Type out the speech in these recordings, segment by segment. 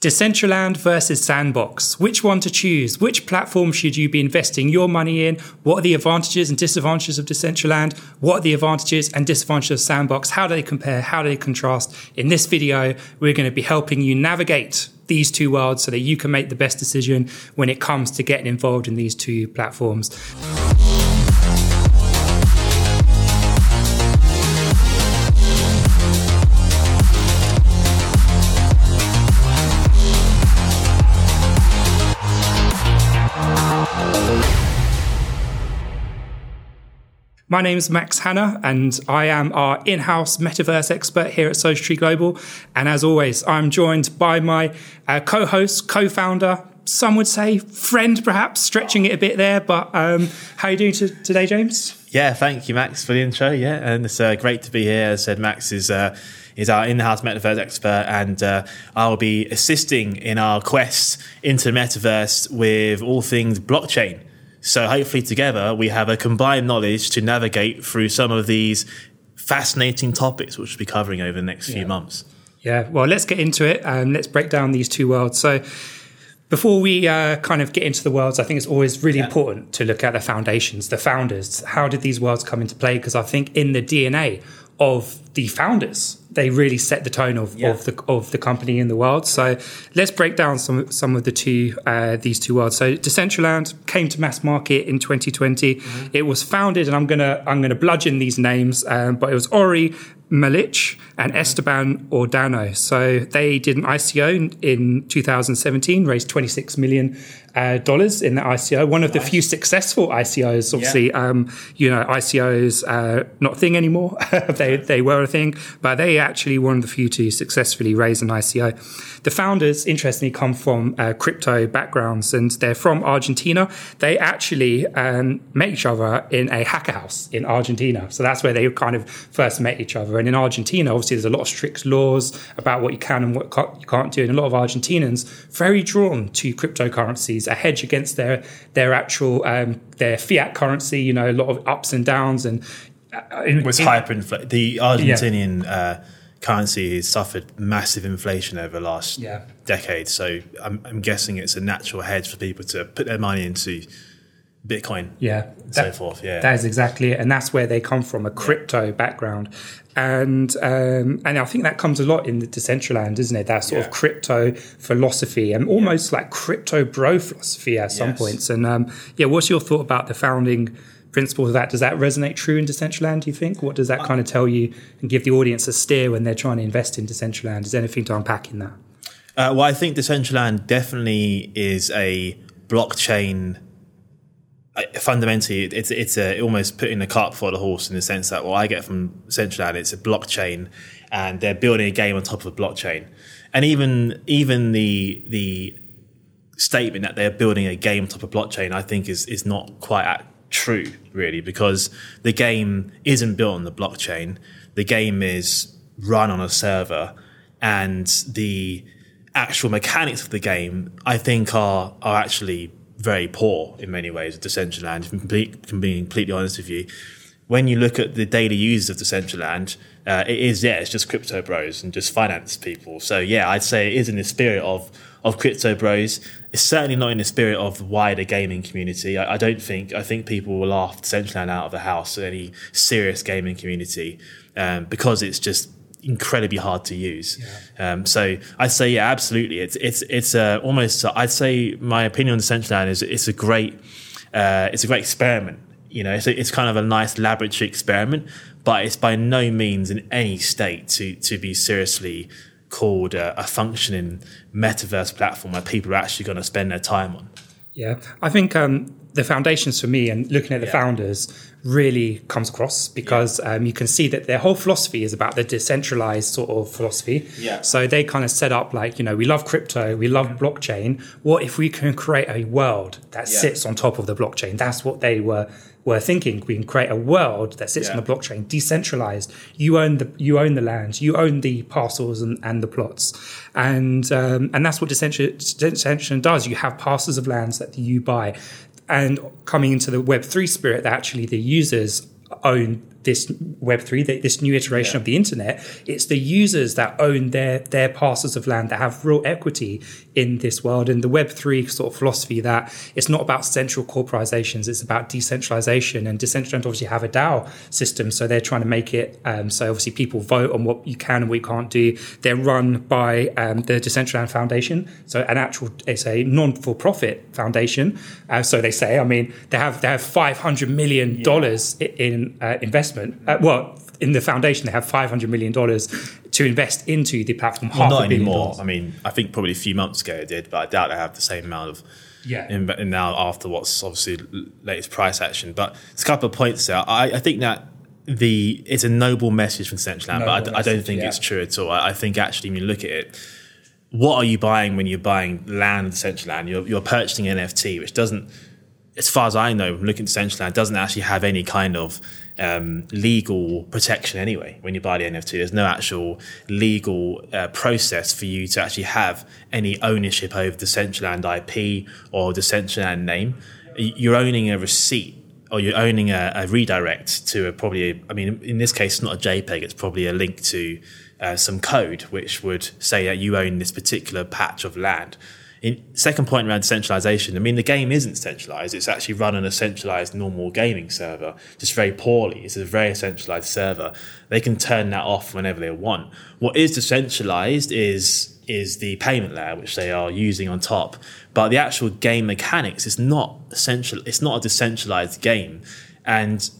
Decentraland versus Sandbox. Which one to choose? Which platform should you be investing your money in? What are the advantages and disadvantages of Decentraland? What are the advantages and disadvantages of Sandbox? How do they compare? How do they contrast? In this video, we're going to be helping you navigate these two worlds so that you can make the best decision when it comes to getting involved in these two platforms. My name is Max Hanna, and I am our in house metaverse expert here at Social Tree Global. And as always, I'm joined by my uh, co host, co founder, some would say friend, perhaps, stretching it a bit there. But um, how you doing today, James? Yeah, thank you, Max, for the intro. Yeah, and it's uh, great to be here. As I said, Max is. Uh, is our in-house metaverse expert, and uh, I'll be assisting in our quest into the metaverse with all things blockchain. So hopefully together we have a combined knowledge to navigate through some of these fascinating topics which we'll be covering over the next yeah. few months. Yeah, well, let's get into it and let's break down these two worlds. So before we uh, kind of get into the worlds, I think it's always really yeah. important to look at the foundations, the founders. How did these worlds come into play? Because I think in the DNA of the founders. They really set the tone of, yeah. of the of the company in the world. So let's break down some some of the two uh, these two worlds. So Decentraland came to mass market in 2020. Mm-hmm. It was founded, and I'm gonna I'm gonna bludgeon these names, um, but it was Ori Meilich and. Esteban Ordano. So they did an ICO in 2017, raised 26 million uh, dollars in the ICO. One of nice. the few successful ICOs. Obviously, yeah. um, you know, ICOs uh, not a thing anymore. they they were a thing, but they actually one of the few to successfully raise an ICO. The founders, interestingly, come from uh, crypto backgrounds, and they're from Argentina. They actually um, met each other in a hacker house in Argentina. So that's where they kind of first met each other. And in Argentina, obviously, there's a lot of strict laws about what you can and what you can't do. And a lot of Argentinians very drawn to cryptocurrencies a hedge against their their actual um, their fiat currency. You know, a lot of ups and downs, and uh, it was hyperinflation. The Argentinian yeah. uh, currency has suffered massive inflation over the last yeah. decade. So I'm, I'm, guessing it's a natural hedge for people to put their money into Bitcoin. Yeah, so that, forth. Yeah, that is exactly it, and that's where they come from—a crypto yeah. background and um, and I think that comes a lot in the Decentraland, isn't it? That sort yeah. of crypto philosophy and almost yeah. like crypto bro philosophy at some yes. points. And um, yeah, what's your thought about the founding principles of that? Does that resonate true in Decentraland? Do you think? What does that kind of tell you and give the audience a steer when they're trying to invest in Decentraland? Is there anything to unpack in that? Uh, well, I think Decentraland definitely is a blockchain fundamentally, it's it's a, almost putting the cart before the horse in the sense that what I get from Decentraland, it's a blockchain, and they're building a game on top of a blockchain, and even even the the statement that they're building a game on top of blockchain, I think is is not quite true really because the game isn't built on the blockchain. The game is run on a server, and the actual mechanics of the game, I think, are are actually very poor in many ways Decentraland. If I'm can be completely honest with you, when you look at the daily users of Decentraland, uh, it is yeah, it's just crypto bros and just finance people. So yeah, I'd say it is in the spirit of of crypto bros. It's certainly not in the spirit of the wider gaming community. I, I don't think I think people will laugh Decentraland out of the house. Any serious gaming community um, because it's just incredibly hard to use. Yeah. Um, so I'd say, yeah, absolutely. It's it's it's uh, almost. I'd say my opinion on the Decentraland is it's a great uh, it's a great experiment. You know, it's a, it's kind of a nice laboratory experiment, but it's by no means in any state to to be seriously called a, a functioning metaverse platform where people are actually going to spend their time on. Yeah, I think um, the foundations for me and looking at the yeah. founders really comes across because yeah. um, you can see that their whole philosophy is about the decentralized sort of philosophy. Yeah. So they kind of set up like, you know, we love crypto, we love blockchain. What if we can create a world that yeah. sits on top of the blockchain? That's what they were were thinking. We can create a world that sits on the blockchain, decentralized. You own the you own the land, you own the parcels and, and the plots, and um, and that's what decentralization does. You have parcels of lands that you buy and coming into the Web3 spirit, that actually the users own this Web3, this new iteration yeah. of the internet. It's the users that own their, their parcels of land that have real equity in this world. And the Web3 sort of philosophy that it's not about central corporations, it's about decentralization. And Decentraland obviously have a DAO system. So they're trying to make it um, so obviously people vote on what you can and what you can't do. They're run by um, the Decentraland Foundation. So an actual, it's a non for profit foundation. Uh, so they say, I mean, they have, they have $500 million yeah. in uh, investment. Uh, well, in the foundation, they have $500 million to invest into the platform. Well, not anymore. Dollars. I mean, I think probably a few months ago it did, but I doubt they have the same amount of. Yeah. In, in now after what's obviously latest price action, but there's a couple of points there. I, I think that the it's a noble message from Decentraland, but I, I, don't think yeah. it's true at all. I, I, think actually, when you look at it, what are you buying when you're buying land in Decentraland? You're, you're purchasing NFT, which doesn't, as far as I know, looking at Decentraland, doesn't actually have any kind of um, legal protection anyway when you buy the NFT. There's no actual legal uh, process for you to actually have any ownership over the Decentraland IP or the Decentraland name. You're owning a receipt or you're owning a, a redirect to a, probably, a, I mean, in this case, it's not a JPEG, it's probably a link to uh, some code which would say that you own this particular patch of land. In second point around centralization, I mean, the game isn't centralized. It's actually run on a centralized normal gaming server, just very poorly. It's a very centralized server. They can turn that off whenever they want. What is decentralized is is the payment layer, which they are using on top. But the actual game mechanics is not essential. It's not a decentralized game. And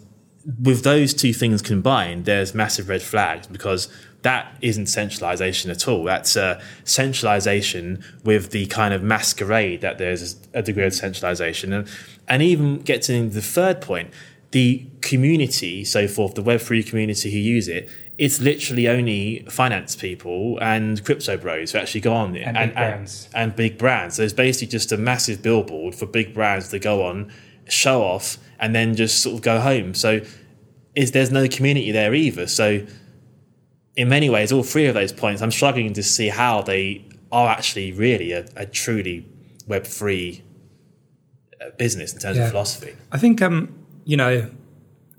with those two things combined, there's massive red flags because that isn't centralization at all. That's a centralization with the kind of masquerade that there's a degree of centralization. And, and even getting to the third point, the community, so forth, the Web3 community who use it, it's literally only finance people and crypto bros who actually go on there and, and, big brands. And, and big brands. So it's basically just a massive billboard for big brands to go on, show off, and then just sort of go home. So is there's no community there either. So in many ways, all three of those points, I'm struggling to see how they are actually really a, a truly Web three uh, business in terms yeah. of philosophy. I think um, you know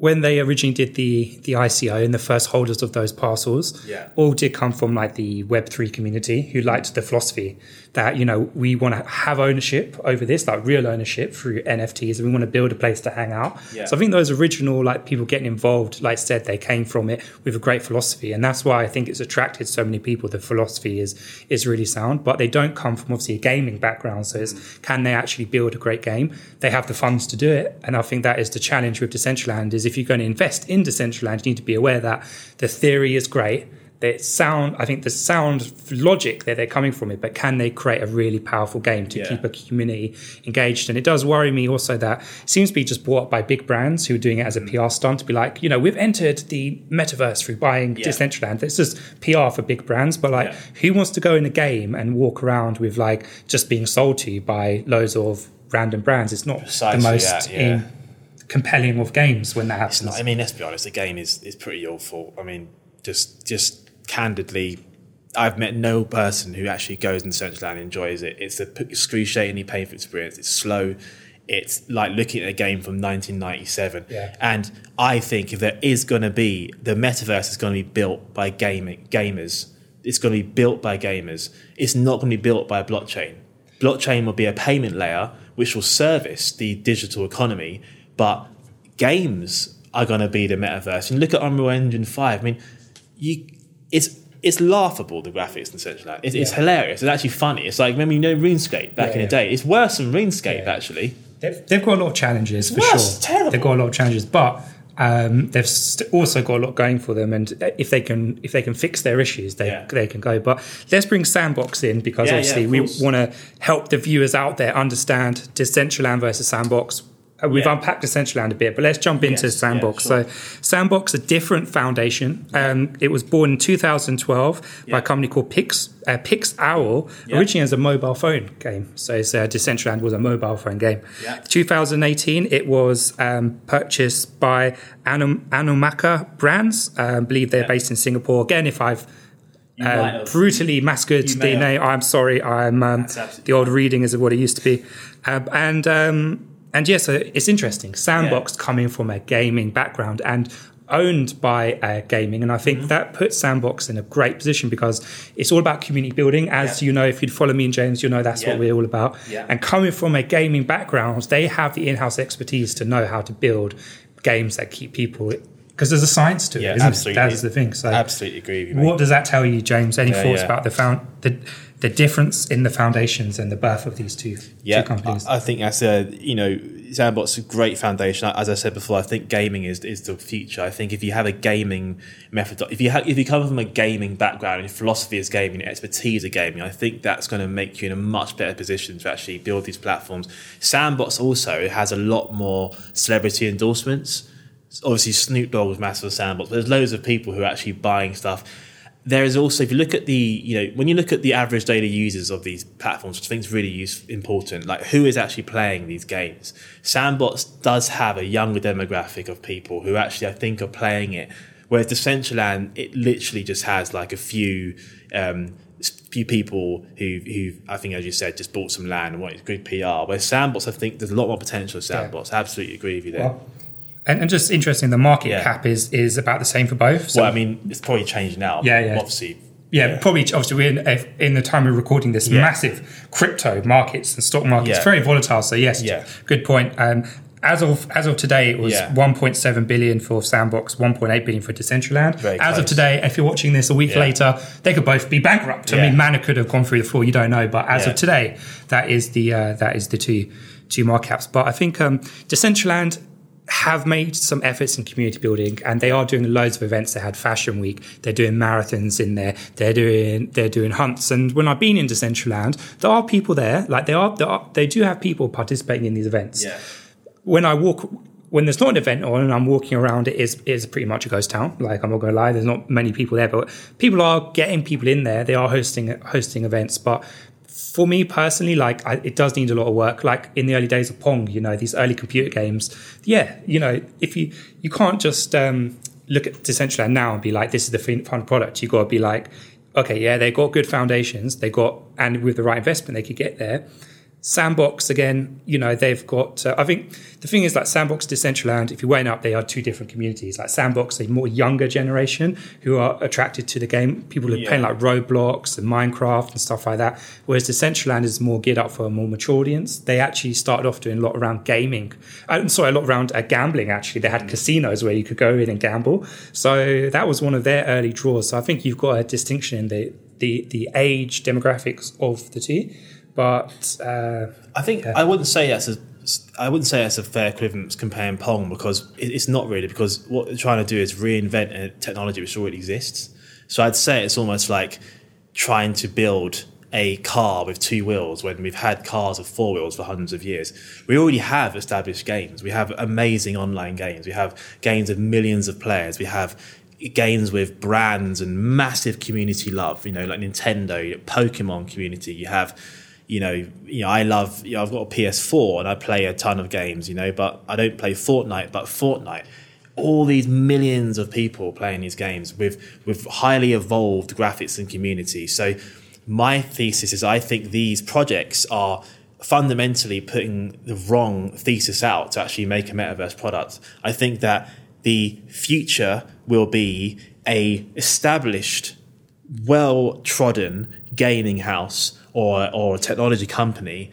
when they originally did the the ICO and the first holders of those parcels, yeah. all did come from like the Web three community who liked the philosophy that you know we want to have ownership over this, like real ownership through NFTs, and we want to build a place to hang out. Yeah. So I think those original like people getting involved, like said, they came from it with a great philosophy, and that's why I think it's attracted so many people. The philosophy is is really sound, but they don't come from obviously a gaming background. So it's mm. can they actually build a great game? They have the funds to do it, and I think that is the challenge with Decentraland. Is if you're going to invest in Decentraland, you need to be aware that the theory is great the sound i think the sound logic that they're coming from it but can they create a really powerful game to yeah. keep a community engaged and it does worry me also that it seems to be just bought up by big brands who are doing it as a mm. pr stunt to be like you know we've entered the metaverse through buying yeah. decentraland This is pr for big brands but like yeah. who wants to go in a game and walk around with like just being sold to you by loads of random brands it's not Precisely, the most in, compelling of games when that happens not, i mean let's be honest the game is is pretty awful i mean just just candidly, I've met no person who actually goes in Central and enjoys it. It's a excruciatingly painful experience. It's slow. It's like looking at a game from 1997. Yeah. And I think if there is going to be, the metaverse is going to be built by gaming, gamers. It's going to be built by gamers. It's not going to be built by a blockchain. Blockchain will be a payment layer which will service the digital economy, but games are going to be the metaverse. And look at Unreal Engine 5. I mean, you it's it's laughable the graphics in Central It's, yeah. it's hilarious. It's actually funny. It's like remember you know RuneScape back yeah, in the day. It's worse than RuneScape actually. They've, they've got a lot of challenges for sure. Terrible. They've got a lot of challenges, but um, they've st- also got a lot going for them. And if they can if they can fix their issues, they yeah. they can go. But let's bring Sandbox in because obviously we want to help the viewers out there understand Decentraland versus Sandbox we've yeah. unpacked Decentraland a bit, but let's jump into yes, Sandbox. Yeah, sure. So, Sandbox, a different foundation. Um, it was born in 2012 yeah. by a company called Pix uh, Pixowl, originally as a mobile phone game. So, it's, uh, Decentraland was a mobile phone game. 2018, it was um, purchased by Anum- Animoca Brands. I um, believe they're based in Singapore. Again, if I've uh, brutally massacred the name. I'm sorry. I'm um, the old reading is what it used to be, uh, and and yeah, so it's interesting. Sandbox yeah. coming from a gaming background, and owned by uh, gaming, and I think mm-hmm. that puts Sandbox in a great position because it's all about community building. As yeah. you know, if you'd follow me and James, you know that's what we're all about. And coming from a gaming background, they have the in-house expertise to know how to build games that keep people because there's a science to it. Yeah, absolutely. It? That's the thing. So, absolutely agree. What does that tell you, James? Any yeah, thoughts yeah. about the found the the difference in the foundations and the birth of these two, yeah, two companies? I, I think that's a you know Sandbox a great foundation. As I said before, I think gaming is is the future. I think if you have a gaming method, if you have, if you come from a gaming background and philosophy is gaming, expertise of gaming, I think that's going to make you in a much better position to actually build these platforms. Sandbox also has a lot more celebrity endorsements obviously Snoop Dogg was massive sandbox, but there's loads of people who are actually buying stuff. There is also, if you look at the, you know, when you look at the average daily users of these platforms, which I think is really use, important, like who is actually playing these games? Sandbox does have a younger demographic of people who actually, I think, are playing it. Whereas Decentraland, it literally just has like a few, um, few people who, who I think, as you said, just bought some land and wanted good PR. Whereas Sandbox, I think there's a lot more potential Sandbox. Yeah. I absolutely agree with you there. Well, and, and just interesting, the market yeah. cap is is about the same for both. So, well, I mean, it's probably changed now. Yeah, yeah. Obviously, yeah, yeah, probably. Obviously, we're in, in, the time of recording this yeah. massive crypto markets and stock markets, yeah. very volatile. So yes, yeah. good point. Um, as of as of today, it was 1.7 billion for Sandbox, 1.8 billion for Decentraland. Very as close. of today, if you're watching this a week later, they could both be bankrupt. I mean, Mana could have gone through the floor. You don't know, but as of today, that is the uh, that is the two two market caps. But I think um, Decentraland have made some efforts in community building and they are doing loads of events. They had fashion week. They're doing marathons in there. They're doing, they're doing hunts. And when I've been in Decentraland, there are people there. Like they are, are, they do have people participating in these events. Yeah. When I walk, when there's not an event on and I'm walking around, it is, is pretty much a ghost town. Like I'm not going to lie. There's not many people there, but people are getting people in there. They are hosting, hosting events, but for me personally, like I, it does need a lot of work. Like in the early days of Pong, you know, these early computer games. Yeah, you know, if you you can't just um, look at Decentraland now and be like, this is the final product. You got to be like, okay, yeah, they got good foundations. They got and with the right investment, they could get there. Sandbox again, you know, they've got. Uh, I think the thing is like Sandbox, Decentraland. If you weigh up, they are two different communities. Like Sandbox, a more younger generation who are attracted to the game. People who are yeah. playing like Roblox and Minecraft and stuff like that. Whereas Decentraland is more geared up for a more mature audience. They actually started off doing a lot around gaming. I'm uh, sorry, a lot around uh, gambling. Actually, they had mm. casinos where you could go in and gamble. So that was one of their early draws. So I think you've got a distinction in the the the age demographics of the two. But uh, I think yeah. I wouldn't say that's a I wouldn't say that's a fair equivalent comparing Pong because it's not really because what they're trying to do is reinvent a technology which already exists. So I'd say it's almost like trying to build a car with two wheels when we've had cars with four wheels for hundreds of years. We already have established games. We have amazing online games. We have games with millions of players. We have games with brands and massive community love, you know, like Nintendo, Pokemon community. You have you know, you know, I love, you know, I've got a PS4 and I play a ton of games, you know, but I don't play Fortnite, but Fortnite. All these millions of people playing these games with with highly evolved graphics and community. So my thesis is I think these projects are fundamentally putting the wrong thesis out to actually make a metaverse product. I think that the future will be a established, well trodden gaming house or, or a technology company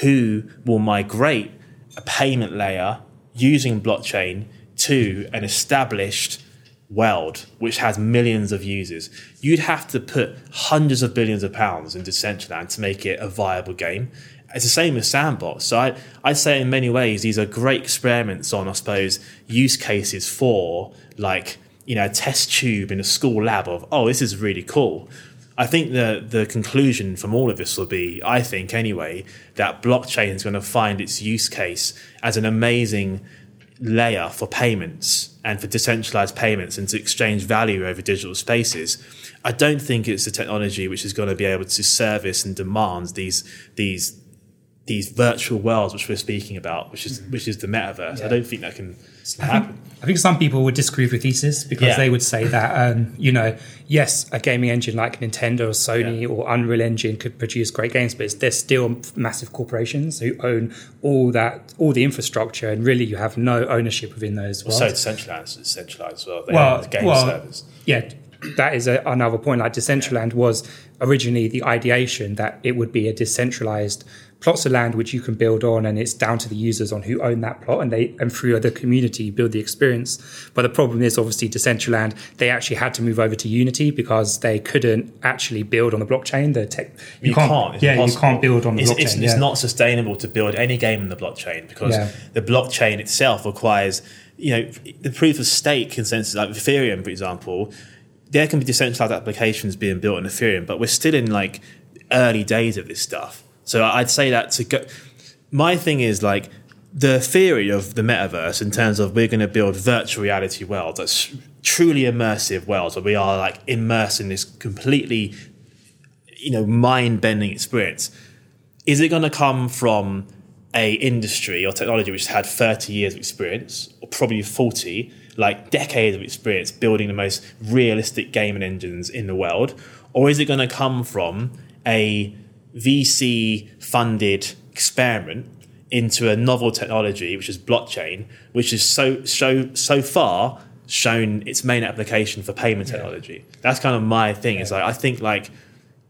who will migrate a payment layer using blockchain to an established world which has millions of users. You'd have to put hundreds of billions of pounds into Decentraland to make it a viable game. It's the same with Sandbox. So I, I'd say in many ways these are great experiments on, I suppose, use cases for like, you know, a test tube in a school lab of, oh, this is really cool. I think the the conclusion from all of this will be, I think anyway, that blockchain is going to find its use case as an amazing layer for payments and for decentralized payments and to exchange value over digital spaces. I don't think it's the technology which is going to be able to service and demand these these these virtual worlds which we're speaking about, which is which is the metaverse. I don't think that can happen. I think some people would disagree with thesis because Yeah. they would say that, um, you know, yes, a gaming engine like Nintendo or Sony Yeah. or Unreal Engine could produce great games, but it's, they're still massive corporations who own all that, all the infrastructure, and really you have no ownership within those. So worlds. decentralized, it's centralized as well. They Well, the game well, servers. yeah, that is a, another point. Like Decentraland was originally the ideation that it would be a decentralized plots of land which you can build on, and it's down to the users on who own that plot, and they and through the community build the experience. But the problem is obviously Decentraland. They actually had to move over to Unity because they couldn't actually build on the blockchain. The tech You, can't. It's yeah, impossible. you can't build on the it's, blockchain. It's, yeah. it's not sustainable to build any game in the blockchain because Yeah. the blockchain itself requires, you know, the proof of stake consensus, like Ethereum, for example. There can be decentralized applications being built on Ethereum, but we're still in like early days of this stuff. So I'd say that to go. My thing is like the theory of the metaverse in terms of we're going to build virtual reality worlds, that's truly immersive worlds where we are like immersed in this completely you know mind bending experience is it going to come from a industry or technology which has had 30 years of experience or probably 40 like decades of experience building the most realistic gaming engines in the world or is it going to come from a vc funded experiment into a novel technology which is blockchain which is so so so far shown its main application for payment technology that's kind of my thing Is like i think like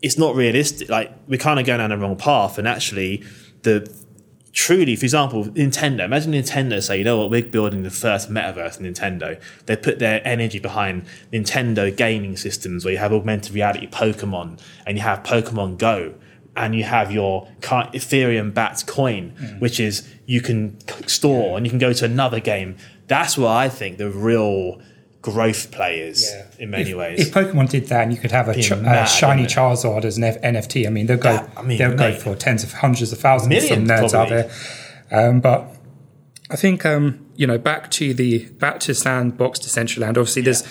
it's not realistic. Like we're kind of going down the wrong path, and actually, the truly, for example, Nintendo. Imagine Nintendo say, you know what, we're building the first metaverse. Nintendo. They put their energy behind Nintendo gaming systems, where you have augmented reality, Pokemon, and you have Pokemon Go, and you have your Ethereum-backed coin, which is you can store and you can go to another game. That's where I think the real growth play is in many if, ways. If Pokemon did that and you could have a, ch- a shiny? Charizard as an F- NFT, I mean, they'll go, That- I mean, they'll go for tens of hundreds of thousands Millions, some nerds out there. Um, but I think, um, you know, back to the back to Sandbox to central land. Obviously, there's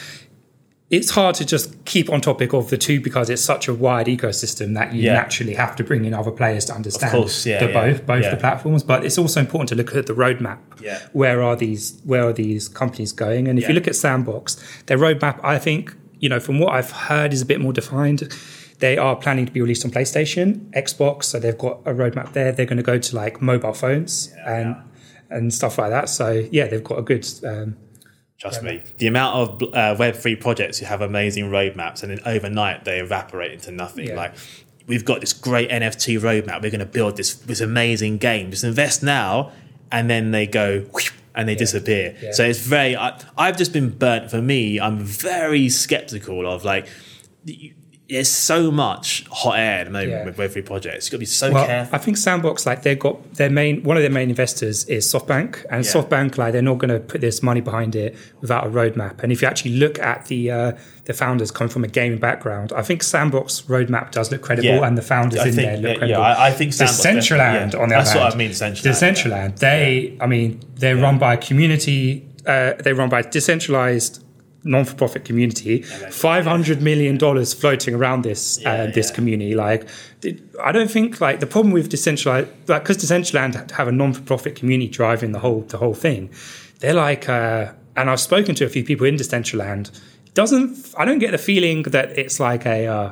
it's hard to just keep on topic of the two because it's such a wide ecosystem that you Yeah. naturally have to bring in other players to understand course, yeah, the yeah, both both the platforms. But it's also important to look at the roadmap. Yeah. Where are these where are these companies going? And if you look at Sandbox, their roadmap, I think, you know, from what I've heard is a bit more defined. They are planning to be released on PlayStation, Xbox, so they've got a roadmap there. They're going to go to like mobile phones and and stuff like that. So yeah, they've got a good um, Trust me, the amount of uh, Web3 projects who have amazing roadmaps and then overnight they evaporate into nothing. Yeah. Like, we've got this great NFT roadmap. We're going to build this this amazing game. Just invest now, and then they go whew, and they disappear. Yeah. So it's very. I, I've just been burnt. For me, I'm very skeptical of like. you- There's so much hot air at the moment Yeah. with Web3 projects. You've got to be so Well, careful. I think Sandbox, like they've got their main one of their main investors is SoftBank, and Yeah. SoftBank, like they're not going to put this money behind it without a roadmap. And if you actually look at the uh, the founders coming from a gaming background, I think Sandbox roadmap does look credible, Yeah. and the founders I in think- there look credible. yeah, I- I think Sandbox Decentraland, yeah. on the That's other what hand, I mean, Decentraland, Decentraland, they, I mean, they're run by a community. Uh, they run by a decentralized non-for-profit community. Five hundred million dollars floating around this uh, Yeah, this yeah. community. Like, I don't think like the problem with decentralized, like, because Decentraland have a non-for-profit community driving the whole the whole thing. They're like, uh, and I've spoken to a few people in Decentraland. Doesn't I don't get the feeling that it's like a uh,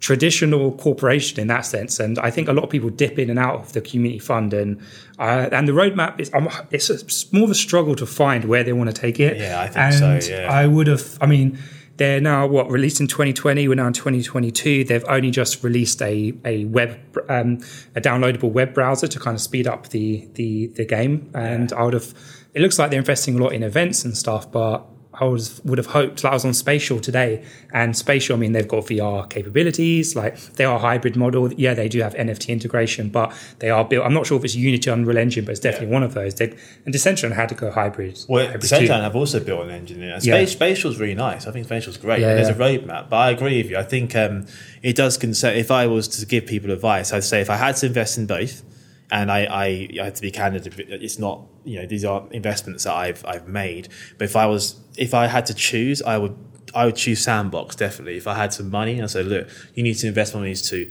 traditional corporation in that sense. And I think a lot of people dip in and out of the community fund, and uh, and the roadmap is um, it's, a, it's more of a struggle to find where they want to take it. Yeah, I think so, And yeah. I would have. I mean, they're now what released in 2020. We're now in 2022. They've only just released a a web um, a downloadable web browser to kind of speed up the the the game. And I would have. It looks like they're investing a lot in events and stuff, but. I was, would have hoped. Like I was on Spatial today, and Spatial. I mean, they've got VR capabilities. Like they are a hybrid model. Yeah, they do have NFT integration, but they are built. I'm not sure if it's Unity Unreal Engine, but it's definitely one of those. They, and Decentraland had to go hybrid. Well, hybrid Decentraland have also built an engine. Yeah. Spatial's really nice. I think Spatial's great. Yeah, There's yeah. a roadmap, but I agree with you. I think it does concern. If I was to give people advice, I'd say if I had to invest in both, and I, I, I had to be candid, it's not you know these are investments that I've I've made. But if I was if I had to choose, I would I would choose Sandbox definitely. If I had some money, and I said, look, you need to invest on these two.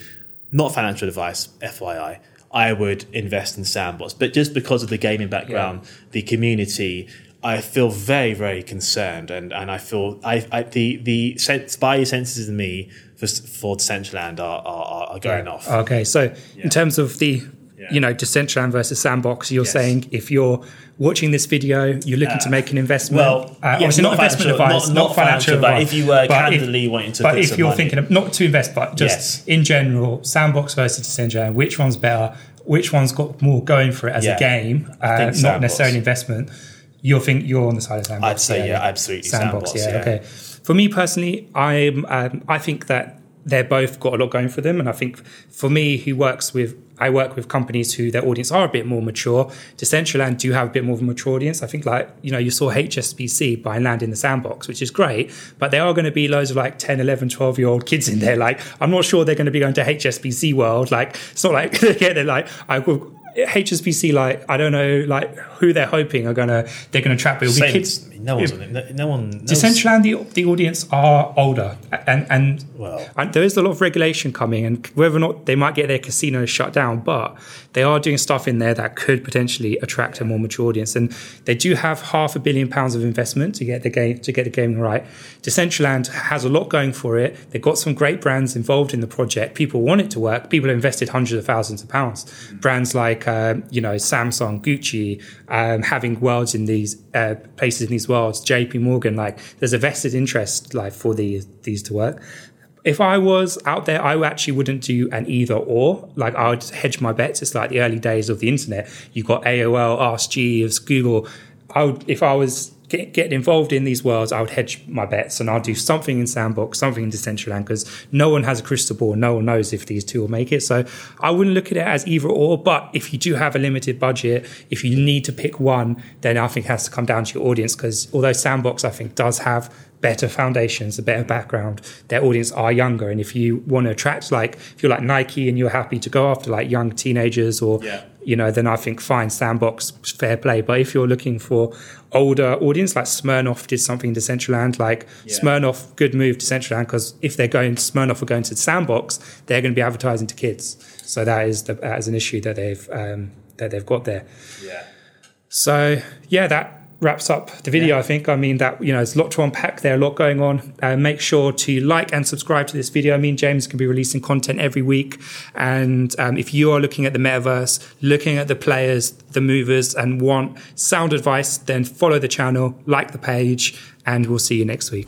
Not financial advice, FYI. I would invest in Sandbox. But just because of the gaming background, the community, I feel very, very concerned, and, and I feel I, I the the sense, spidey senses in me for for Decentraland are are, are going off. Okay, so Yeah. in terms of the Yeah. you know Decentraland versus Sandbox, you're Yes. saying if you're watching this video, you're looking to make an investment. well, uh, yes, not, not investment advice, not- not, not financial, financial, but advice. if you were But if- candidly wanting to but if you're money- thinking of not to invest, but just Yes. in general, Sandbox versus Decentraland, which one's better? Which one's got more going for it as Yeah. a game, uh, not necessarily investment? You'll think you're on the side of Sandbox. I'd say, yeah, absolutely, Sandbox, Sandbox, yeah, yeah. okay. For me personally, I'm um, I think that they're both got a lot going for them, and I think for me, who works with I work with companies who their audience are a bit more mature. Decentraland do have a bit more of a mature audience. I think like you know you saw HSBC buy land in the sandbox, which is great, but there are going to be loads of like 10, 11, 12 year old kids in there. Like I'm not sure they're going to be going to HSBC world. Like it's not like yeah, they're like I will. HSBC, like I don't know, like who they're hoping are gonna they're gonna trap. It'll be kids. I mean, no one's on it. No, no one. No Decentraland, the, the audience are older, and and, Well. and there is a lot of regulation coming, and whether or not they might get their casino shut down, but they are doing stuff in there that could potentially attract a more mature audience, and they do have half a billion pounds of investment to get the game to get the game right. Decentraland has a lot going for it. They've got some great brands involved in the project. People want it to work. People have invested hundreds of thousands of pounds. Brands like um, you know Samsung, Gucci, um, having worlds in these uh, places in these worlds. J.P. Morgan, like there's a vested interest like for these these to work. If I was out there, I actually wouldn't do an either or. Like I would hedge my bets. It's like the early days of the internet. You got AOL, Ask Jeeves, Google. I would, if I was get, getting involved in these worlds, I would hedge my bets and I'll do something in Sandbox, something in Decentraland because no one has a crystal ball. No one knows if these two will make it. So I wouldn't look at it as either or. But if you do have a limited budget, if you need to pick one, then I think it has to come down to your audience because although Sandbox I think does have better foundations, a better background. Their audience are younger, and if you want to attract, like, if you're like Nike and you're happy to go after like young teenagers, or Yeah. You know, then I think fine, Sandbox, fair play. But if you're looking for older audience, like Smirnoff did something to Decentraland, like Yeah. Smirnoff, good move to Decentraland because if they're going, Smirnoff are going to Sandbox, they're going to be advertising to kids. So that is the, that is an issue that they've um, that they've got there. Yeah. So yeah, that wraps up the video. I think. I mean that you know there's a lot to unpack there, a lot going on. Uh, make sure to like and subscribe to this video. I mean James can be releasing content every week, and um, if you are looking at the metaverse, looking at the players, the movers, and want sound advice, then follow the channel, like the page, and we'll see you next week.